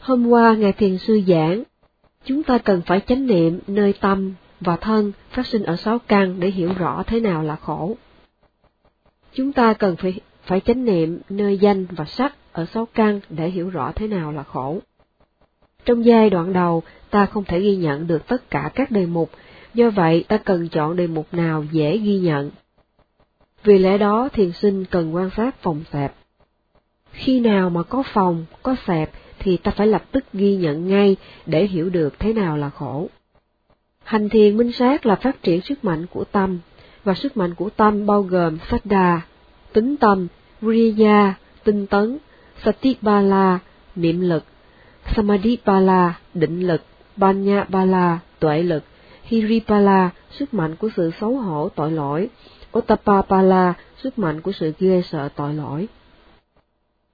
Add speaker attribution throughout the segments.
Speaker 1: Hôm qua Ngài Thiền Sư giảng, chúng ta cần phải chánh niệm nơi tâm và thân phát sinh ở sáu căn để hiểu rõ thế nào là khổ. Chúng ta cần phải phải chánh niệm nơi danh và sắc ở sáu căn để hiểu rõ thế nào là khổ. Trong giai đoạn đầu, ta không thể ghi nhận được tất cả các đề mục, do vậy ta cần chọn đề mục nào dễ ghi nhận. Vì lẽ đó thiền sinh cần quan sát phòng xẹp. Khi nào mà có phòng, có xẹp thì ta phải lập tức ghi nhận ngay để hiểu được thế nào là khổ. Hành thiền minh sát là phát triển sức mạnh của tâm, và sức mạnh của tâm bao gồm Saddha, tính tâm, Vriya, tinh tấn, Satipala, niệm lực, Samadhipala, định lực, Banyapala, tuệ lực, Hiripala, sức mạnh của sự xấu hổ tội lỗi, Ottapapala, sức mạnh của sự ghê sợ tội lỗi.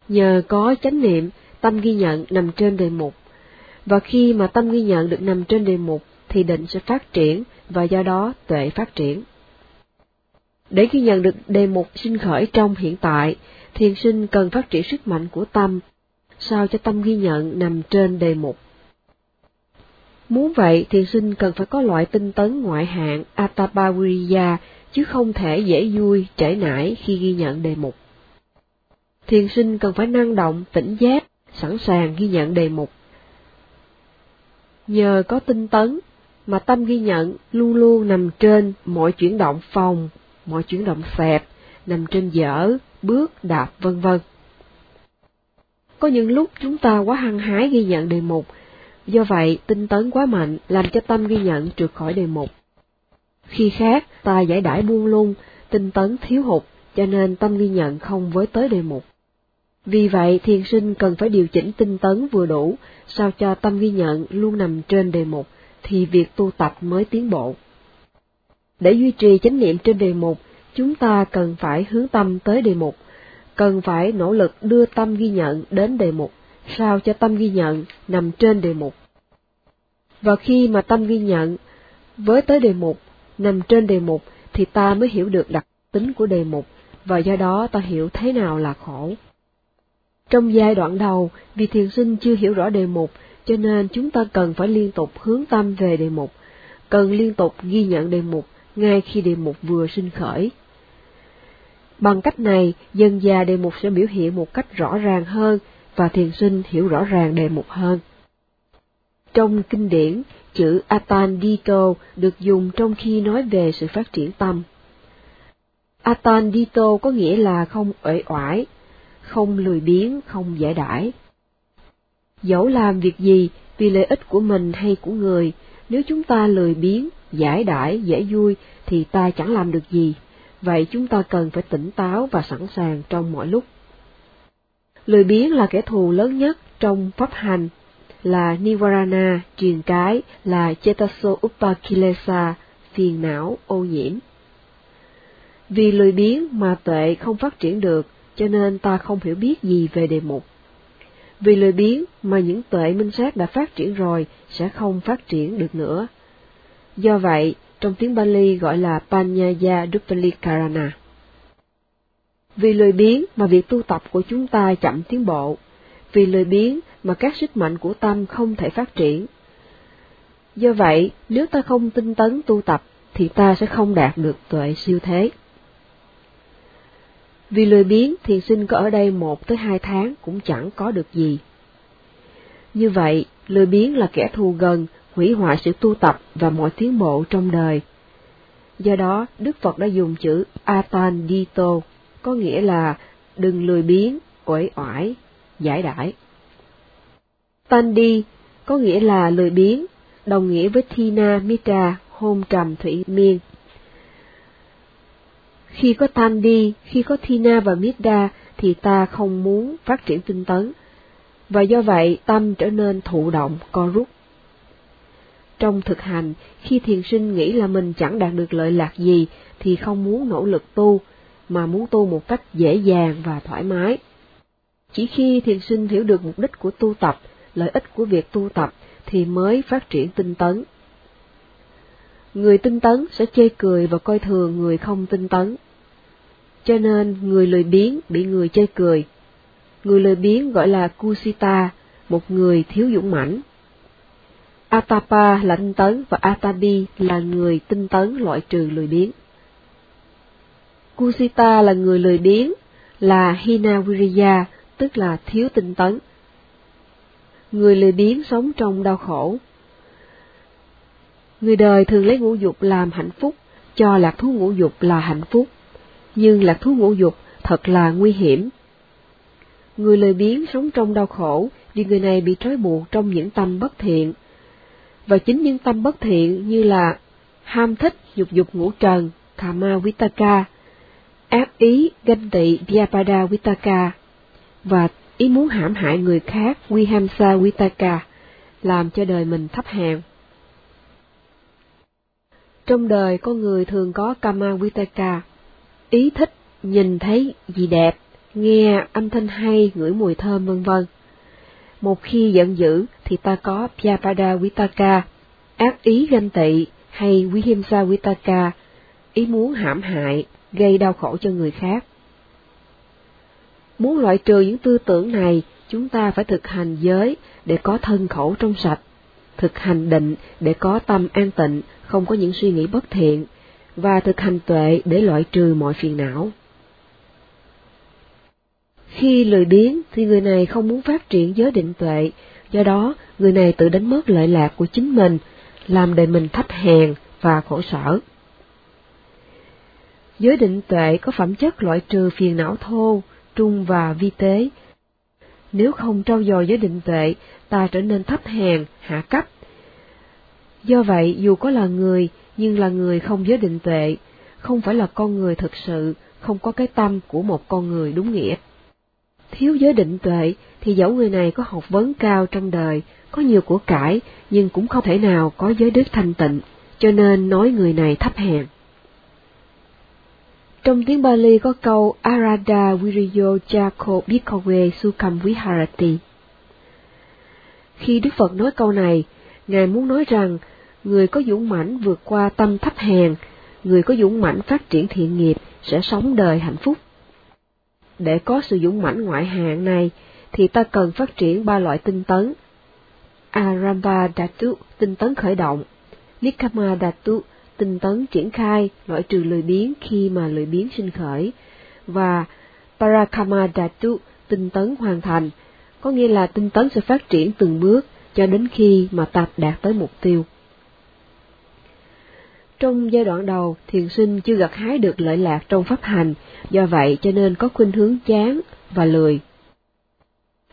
Speaker 1: Nhờ có chánh niệm, tâm ghi nhận nằm trên đề mục, và khi mà tâm ghi nhận được nằm trên đề mục, thì định sẽ phát triển, và do đó tuệ phát triển. Để ghi nhận được đề mục sinh khởi trong hiện tại, thiền sinh cần phát triển sức mạnh của tâm, sao cho tâm ghi nhận nằm trên đề mục. Muốn vậy, thiền sinh cần phải có loại tinh tấn ngoại hạng Atapaviriya, chứ không thể dễ vui, trễ nải khi ghi nhận đề mục. Thiền sinh cần phải năng động, tỉnh giác, sẵn sàng ghi nhận đề mục. Nhờ có tinh tấn, mà tâm ghi nhận luôn luôn nằm trên mọi chuyển động phòng, mọi chuyển động xẹp, nằm trên dở, bước, đạp, vân vân. Có những lúc chúng ta quá hăng hái ghi nhận đề mục, do vậy tinh tấn quá mạnh làm cho tâm ghi nhận trượt khỏi đề mục. Khi khác, ta giải đãi buông lung, tinh tấn thiếu hụt, cho nên tâm ghi nhận không với tới đề mục. Vì vậy, thiền sinh cần phải điều chỉnh tinh tấn vừa đủ, sao cho tâm ghi nhận luôn nằm trên đề mục, thì việc tu tập mới tiến bộ. Để duy trì chánh niệm trên đề mục, chúng ta cần phải hướng tâm tới đề mục, cần phải nỗ lực đưa tâm ghi nhận đến đề mục, sao cho tâm ghi nhận nằm trên đề mục. Và khi mà tâm ghi nhận với tới đề mục, nằm trên đề mục, thì ta mới hiểu được đặc tính của đề mục, và do đó ta hiểu thế nào là khổ. Trong giai đoạn đầu, vì thiền sinh chưa hiểu rõ đề mục, cho nên chúng ta cần phải liên tục hướng tâm về đề mục, cần liên tục ghi nhận đề mục ngay khi đề mục vừa sinh khởi. Bằng cách này, dần già đề mục sẽ biểu hiện một cách rõ ràng hơn và thiền sinh hiểu rõ ràng đề mục hơn. Trong kinh điển, chữ Atandito được dùng trong khi nói về sự phát triển tâm. Atandito có nghĩa là không uể oải, không lười biếng, không dễ đãi. Dẫu làm việc gì vì lợi ích của mình hay của người, nếu chúng ta lười biếng, giải đãi, dễ vui thì ta chẳng làm được gì. Vậy chúng ta cần phải tỉnh táo và sẵn sàng trong mọi lúc. Lười biếng là kẻ thù lớn nhất trong pháp hành, là Nivarana, truyền cái, là Chetaso Upakilesa, phiền não, ô nhiễm. Vì lười biếng mà tuệ không phát triển được, cho nên ta không hiểu biết gì về đề mục. Vì lười biếng mà những tuệ minh sát đã phát triển rồi sẽ không phát triển được nữa. Do vậy, trong tiếng Bali gọi là Panyaya Dupalikarana. Vì lười biếng mà việc tu tập của chúng ta chậm tiến bộ, vì lười biếng mà các sức mạnh của tâm không thể phát triển. Do vậy, nếu ta không tinh tấn tu tập, thì ta sẽ không đạt được tuệ siêu thế. Vì lười biếng, thiền sinh có ở đây một tới hai tháng cũng chẳng có được gì. Như vậy, lười biếng là kẻ thù gần, hủy hoại sự tu tập và mọi tiến bộ trong đời. Do đó, Đức Phật đã dùng chữ Atandito, có nghĩa là đừng lười biếng, uể oải, giải đãi. Tandi có nghĩa là lười biếng, đồng nghĩa với Thina Mitra, hôn trầm thủy miên. Khi có Tandi, khi có Thina và mida, thì ta không muốn phát triển tinh tấn, và do vậy tâm trở nên thụ động, co rút. Trong thực hành, khi thiền sinh nghĩ là mình chẳng đạt được lợi lạc gì thì không muốn nỗ lực tu, mà muốn tu một cách dễ dàng và thoải mái. Chỉ khi thiền sinh hiểu được mục đích của tu tập, lợi ích của việc tu tập thì mới phát triển tinh tấn. Người tinh tấn sẽ chê cười và coi thường người không tinh tấn. Cho nên người lười biếng bị người chơi cười. Người lười biếng gọi là kusita, một người thiếu dũng mãnh. Atapa là tinh tấn và Atabi là người tinh tấn loại trừ lười biếng. Kusita là người lười biếng, là Hinawiriya, tức là thiếu tinh tấn. Người lười biếng sống trong đau khổ. Người đời thường lấy ngũ dục làm hạnh phúc, cho lạc thú ngũ dục là hạnh phúc, nhưng lạc thú ngũ dục thật là nguy hiểm. Người lười biếng sống trong đau khổ vì người này bị trói buộc trong những tâm bất thiện. Và chính những tâm bất thiện như là ham thích dục dục ngũ trần, Kama Vitaka, ác ý ganh tị Vyapada Vitaka, và ý muốn hãm hại người khác Vihamsa Vitaka, làm cho đời mình thấp hèn. Trong đời con người thường có Kama Vitaka, ý thích nhìn thấy gì đẹp, nghe âm thanh hay, ngửi mùi thơm vân vân. Một khi giận dữ thì ta có Vyapada Vitaka, ác ý ganh tị hay Vihimsa Vitaka, ý muốn hãm hại, gây đau khổ cho người khác. Muốn loại trừ những tư tưởng này, chúng ta phải thực hành giới để có thân khẩu trong sạch, thực hành định để có tâm an tịnh, không có những suy nghĩ bất thiện, và thực hành tuệ để loại trừ mọi phiền não. Khi lười biếng thì người này không muốn phát triển giới định tuệ, do đó người này tự đánh mất lợi lạc của chính mình, làm đời mình thấp hèn và khổ sở. Giới định tuệ có phẩm chất loại trừ phiền não thô, trung và vi tế. Nếu không trau dồi giới định tuệ, ta trở nên thấp hèn, hạ cấp. Do vậy, dù có là người, nhưng là người không giới định tuệ, không phải là con người thực sự, không có cái tâm của một con người đúng nghĩa. Thiếu giới định tuệ thì dẫu người này có học vấn cao trong đời, có nhiều của cải, nhưng cũng không thể nào có giới đức thanh tịnh, cho nên nói người này thấp hèn. Trong tiếng Bali có câu Arada Viriyo Jako Bhikkhave Sukham Viharati. Khi Đức Phật nói câu này, Ngài muốn nói rằng người có dũng mãnh vượt qua tâm thấp hèn, người có dũng mãnh phát triển thiện nghiệp sẽ sống đời hạnh phúc. Để có sự dũng mãnh ngoại hạng này, thì ta cần phát triển ba loại tinh tấn. Aramba Dhatu, tinh tấn khởi động. Nikama Dhatu, tinh tấn triển khai, loại trừ lười biếng khi mà lười biếng sinh khởi. Và Parakama Dhatu, tinh tấn hoàn thành, có nghĩa là tinh tấn sẽ phát triển từng bước cho đến khi mà ta đạt tới mục tiêu. Trong giai đoạn đầu, thiền sinh chưa gặt hái được lợi lạc trong pháp hành, do vậy cho nên có khuynh hướng chán và lười.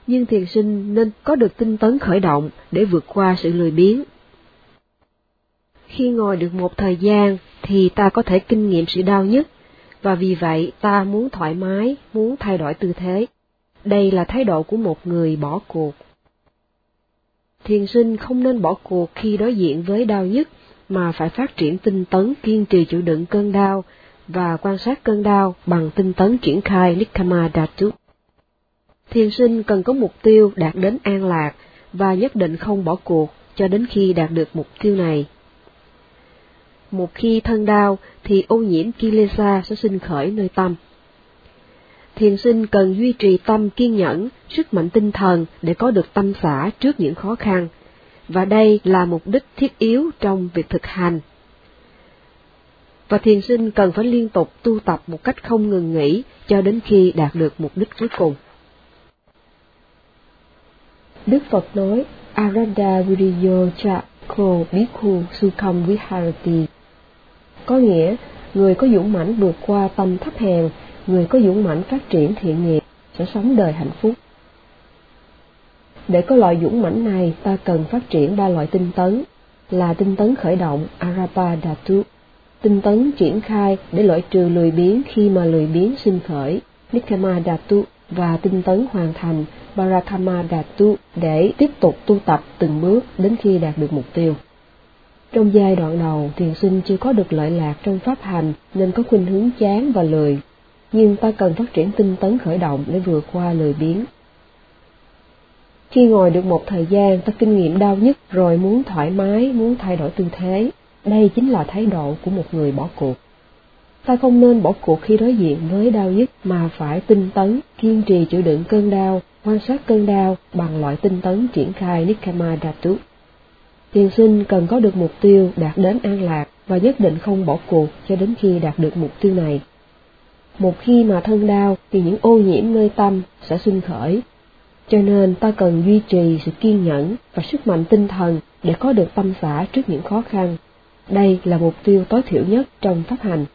Speaker 1: Nhưng thiền sinh nên có được tinh tấn khởi động để vượt qua sự lười biếng. Khi ngồi được một thời gian thì ta có thể kinh nghiệm sự đau nhất, và vì vậy ta muốn thoải mái, muốn thay đổi tư thế. Đây là thái độ của một người bỏ cuộc. Thiền sinh không nên bỏ cuộc khi đối diện với đau nhất, mà phải phát triển tinh tấn kiên trì chịu đựng cơn đau và quan sát cơn đau bằng tinh tấn triển khai Nikkama Dhatu. Thiền sinh cần có mục tiêu đạt đến an lạc và nhất định không bỏ cuộc cho đến khi đạt được mục tiêu này. Một khi thân đau thì ô nhiễm Kilesa sẽ sinh khởi nơi tâm. Thiền sinh cần duy trì tâm kiên nhẫn, sức mạnh tinh thần để có được tâm xả trước những khó khăn, và đây là mục đích thiết yếu trong việc thực hành. Và thiền sinh cần phải liên tục tu tập một cách không ngừng nghỉ cho đến khi đạt được mục đích cuối cùng. Đức Phật nói, Arada Viriyo Cha Bhikkhu Sukham Viharati. Có nghĩa, người có dũng mãnh vượt qua tâm thấp hèn, người có dũng mãnh phát triển thiện nghiệp, sẽ sống đời hạnh phúc. Để có loại dũng mãnh này, ta cần phát triển ba loại tinh tấn, là tinh tấn khởi động Arapa Dhatu, tinh tấn triển khai để loại trừ lười biếng khi mà lười biếng sinh khởi, Nikama Datu và tinh tấn hoàn thành Barakama Datu để tiếp tục tu tập từng bước đến khi đạt được mục tiêu. Trong giai đoạn đầu, thiền sinh chưa có được lợi lạc trong pháp hành nên có khuynh hướng chán và lười, nhưng ta cần phát triển tinh tấn khởi động để vượt qua lười biếng. Khi ngồi được một thời gian, ta kinh nghiệm đau nhất rồi muốn thoải mái, muốn thay đổi tư thế. Đây chính là thái độ của một người bỏ cuộc. Ta không nên bỏ cuộc khi đối diện với đau nhất mà phải tinh tấn, kiên trì chịu đựng cơn đau quan sát cơn đau bằng loại tinh tấn triển khai Nikama Dhatu. Thiền sinh cần có được mục tiêu đạt đến an lạc và nhất định không bỏ cuộc cho đến khi đạt được mục tiêu này. Một khi mà thân đau thì những ô nhiễm nơi tâm sẽ sinh khởi. Cho nên ta cần duy trì sự kiên nhẫn và sức mạnh tinh thần để có được tâm xã trước những khó khăn. Đây là mục tiêu tối thiểu nhất trong pháp hành.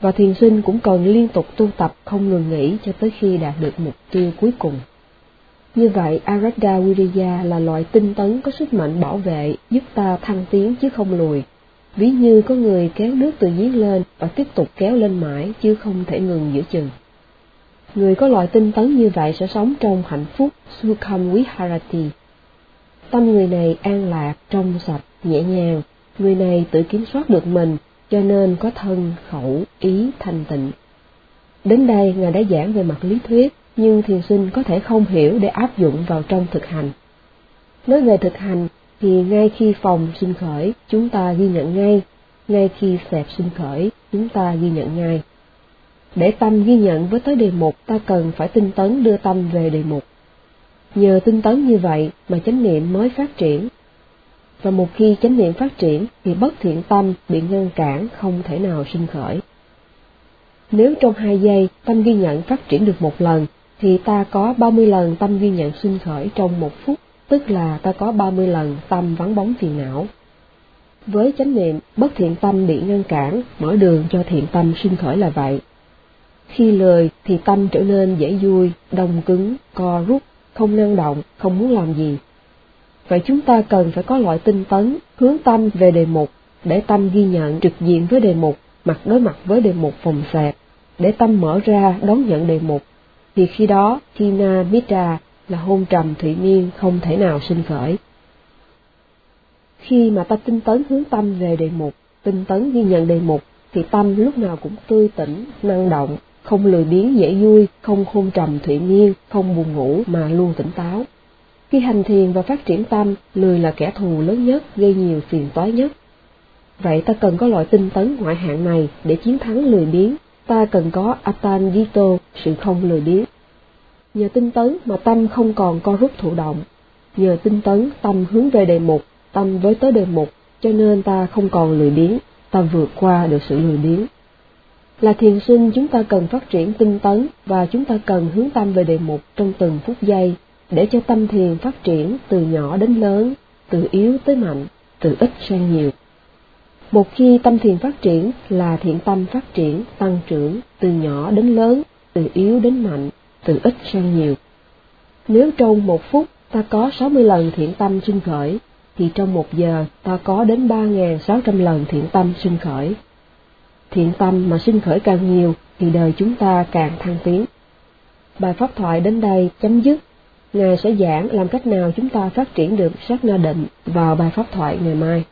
Speaker 1: Và thiền sinh cũng cần liên tục tu tập không ngừng nghỉ cho tới khi đạt được mục tiêu cuối cùng. Như vậy, Arada Wiriya là loại tinh tấn có sức mạnh bảo vệ, giúp ta thăng tiến chứ không lùi. Ví như có người kéo nước từ giếng lên và tiếp tục kéo lên mãi chứ không thể ngừng giữa chừng. Người có loại tinh tấn như vậy sẽ sống trong hạnh phúc Sukham Viharati. Tâm người này an lạc, trong sạch, nhẹ nhàng, người này tự kiểm soát được mình, cho nên có thân, khẩu, ý thanh tịnh. Đến đây, Ngài đã giảng về mặt lý thuyết, nhưng thiền sinh có thể không hiểu để áp dụng vào trong thực hành. Nói về thực hành, thì ngay khi phòng sinh khởi, chúng ta ghi nhận ngay, ngay khi xẹp sinh khởi, chúng ta ghi nhận ngay. Để tâm ghi nhận với tới đề mục, ta cần phải tinh tấn đưa tâm về đề mục. Nhờ tinh tấn như vậy mà chánh niệm mới phát triển. Và một khi chánh niệm phát triển thì bất thiện tâm bị ngăn cản không thể nào sinh khởi. Nếu trong hai giây tâm ghi nhận phát triển được một lần, thì ta có 30 lần tâm ghi nhận sinh khởi trong một phút, tức là ta có 30 lần tâm vắng bóng phiền não. Với chánh niệm, bất thiện tâm bị ngăn cản, mở đường cho thiện tâm sinh khởi là vậy. Khi lời thì tâm trở nên dễ vui, đông cứng, co rút, không năng động, không muốn làm gì. Vậy chúng ta cần phải có loại tinh tấn, hướng tâm về đề mục, để tâm ghi nhận trực diện với đề mục, mặt đối mặt với đề mục phòng xẹp, để tâm mở ra đón nhận đề mục, thì khi đó Tina Mitra là hôn trầm thủy miên không thể nào sinh khởi. Khi mà ta tinh tấn hướng tâm về đề mục, tinh tấn ghi nhận đề mục, thì tâm lúc nào cũng tươi tỉnh, năng động, không lười biếng dễ vui, không khôn trầm thủy miên, không buồn ngủ mà luôn tỉnh táo. Khi hành thiền và phát triển tâm, lười là kẻ thù lớn nhất, gây nhiều phiền toái nhất. Vậy ta cần có loại tinh tấn ngoại hạng này để chiến thắng lười biếng, ta cần có Atangito, sự không lười biếng. Nhờ tinh tấn mà tâm không còn co rút thụ động. Nhờ tinh tấn tâm hướng về đề mục, tâm với tới đề mục, cho nên ta không còn lười biếng, ta vượt qua được sự lười biếng. Là thiền sinh chúng ta cần phát triển tinh tấn và chúng ta cần hướng tâm về đề mục trong từng phút giây để cho tâm thiền phát triển từ nhỏ đến lớn, từ yếu tới mạnh, từ ít sang nhiều. Một khi tâm thiền phát triển là thiện tâm phát triển, tăng trưởng, từ nhỏ đến lớn, từ yếu đến mạnh, từ ít sang nhiều. Nếu trong một phút ta có 60 lần thiện tâm sinh khởi, thì trong một giờ ta có đến 3.600 lần thiện tâm sinh khởi. Thiện tâm mà sinh khởi càng nhiều, thì đời chúng ta càng thăng tiến. Bài pháp thoại đến đây chấm dứt. Ngài sẽ giảng làm cách nào chúng ta phát triển được sát na định vào bài pháp thoại ngày mai.